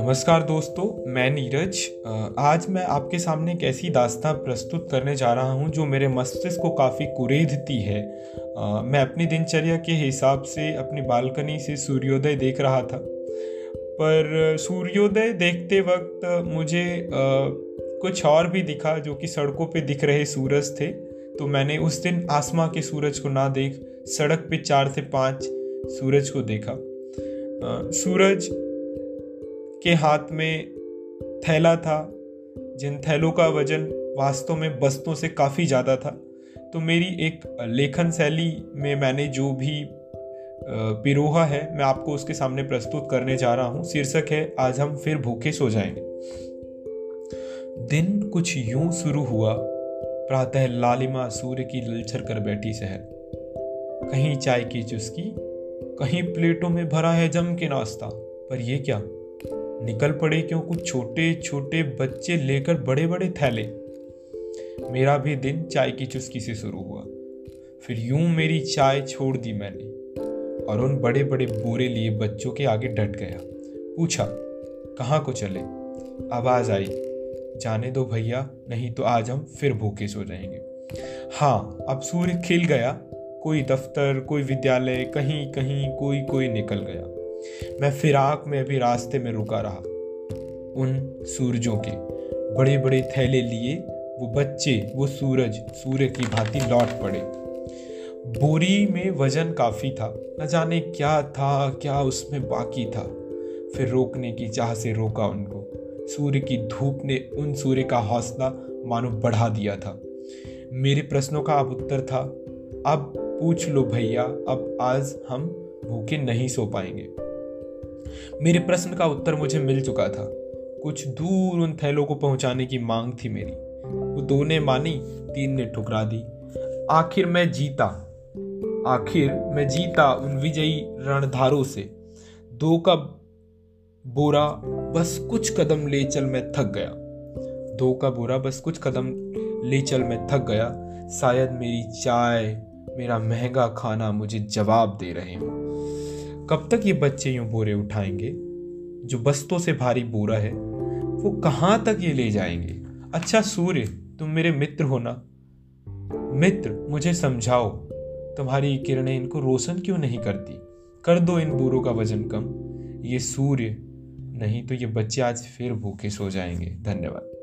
नमस्कार दोस्तों, मैं नीरज। आज मैं आपके सामने एक ऐसी दास्तां प्रस्तुत करने जा रहा हूँ जो मेरे मस्तिष्क को काफ़ी कुरेदती है। मैं अपनी दिनचर्या के हिसाब से अपनी बालकनी से सूर्योदय देख रहा था। पर सूर्योदय देखते वक्त मुझे कुछ और भी दिखा जो कि सड़कों पे दिख रहे सूरज थे। तो मैंने उस दिन आसमां के सूरज को ना देख, सड़क पे चार से पाँच सूरज को देखा। सूरज के हाथ में थैला था, जिन थैलों का वज़न वास्तव में बस्तों से काफ़ी ज़्यादा था। तो मेरी एक लेखन शैली में मैंने जो भी पिरोहा है, मैं आपको उसके सामने प्रस्तुत करने जा रहा हूँ। शीर्षक है, आज हम फिर भूखे सो जाएँगे। दिन कुछ यूँ शुरू हुआ प्रातः लालिमा सूर्य की ललछर कर बैठी शहर कहीं चाय की चुस्की, कहीं प्लेटों में भरा है जम के नाश्ता। पर यह क्या? निकल पड़े क्यों कुछ छोटे छोटे बच्चे लेकर बड़े बड़े थैले? मेरा भी दिन चाय की चुस्की से शुरू हुआ। फिर यूँ मेरी चाय छोड़ दी मैंने और उन बड़े बड़े बोरे लिए बच्चों के आगे डट गया। पूछा, कहाँ को चले? आवाज़ आई। जाने दो भैया, नहीं तो आज हम फिर भूखे सो जाएँगे। हाँ अब सूर्य खिल गया। कोई दफ्तर, कोई विद्यालय, कहीं कहीं कोई कोई निकल गया। मैं फिराक में अभी रास्ते में रुका रहा। उन सूरजों के बड़े बड़े थैले लिए वो बच्चे, वो सूरज, सूर्य की भांति लौट पड़े। बोरी में वज़न काफ़ी था। न जाने क्या था, क्या उसमें बाकी था। फिर रोकने की चाह से रोका उनको। सूर्य की धूप ने उन सूर्य का हौसला मानो बढ़ा दिया था। मेरे प्रश्नों का अब उत्तर था, अब पूछ लो भैया, अब आज हम भूखे नहीं सो पाएँगे। मेरे प्रश्न का उत्तर मुझे मिल चुका था। कुछ दूर उन थैलों को पहुँचाने की मांग थी मेरी। वो दो ने मानी, तीन ने ठुकरा दी। आखिर मैं जीता। आखिर मैं जीता उन विजयी रणधारों से। दो का बोरा बस कुछ कदम ले चल मैं थक गया। दो का बोरा बस कुछ कदम ले चल मैं थक गया। शायद मेरी चाय, मेरा महँगा खाना मुझे जवाब दे रहे हों। कब तक ये बच्चे यूँ बोरे उठाएँगे? जो बस्तों से भारी बोरा है, वो कहाँ तक ये ले जाएँगे? अच्छा सूर्य, तुम मेरे मित्र हो ना? मित्र, मुझे समझाओ, तुम्हारी किरणें इनको रोशन क्यों नहीं करती? कर दो इन बोरों का वज़न कम। ये सूर्य नहीं तो ये बच्चे आज फिर भूखे सो जाएँगे। धन्यवाद।